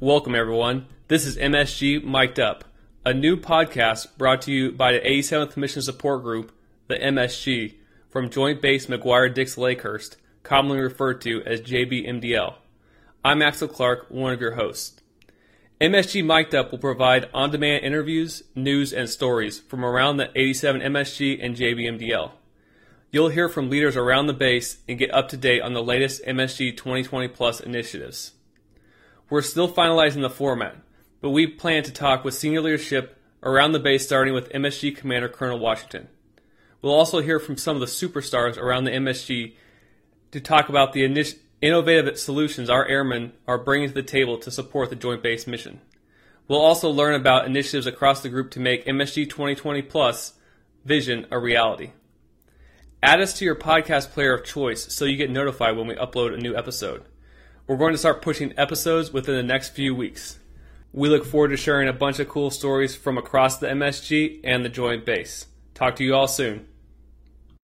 Welcome, everyone. This is MSG Mic'd Up, a new podcast brought to you by the 87th Mission Support Group, the MSG, from Joint Base McGuire Dix Lakehurst, commonly referred to as JBMDL. I'm Axel Clark, one of your hosts. MSG Mic'd Up will provide on demand interviews, news, and stories from around the 87 MSG and JBMDL. You'll hear from leaders around the base and get up to date on the latest MSG 2020 Plus initiatives. We're still finalizing the format, but we plan to talk with senior leadership around the base starting with MSG Commander Colonel Washington. We'll also hear from some of the superstars around the MSG to talk about the innovative solutions our airmen are bringing to the table to support the Joint Base mission. We'll also learn about initiatives across the group to make MSG 2020 Plus vision a reality. Add us to your podcast player of choice so you get notified when we upload a new episode. We're going to start pushing episodes within the next few weeks. We look forward to sharing a bunch of cool stories from across the MSG and the Joint Base. Talk to you all soon.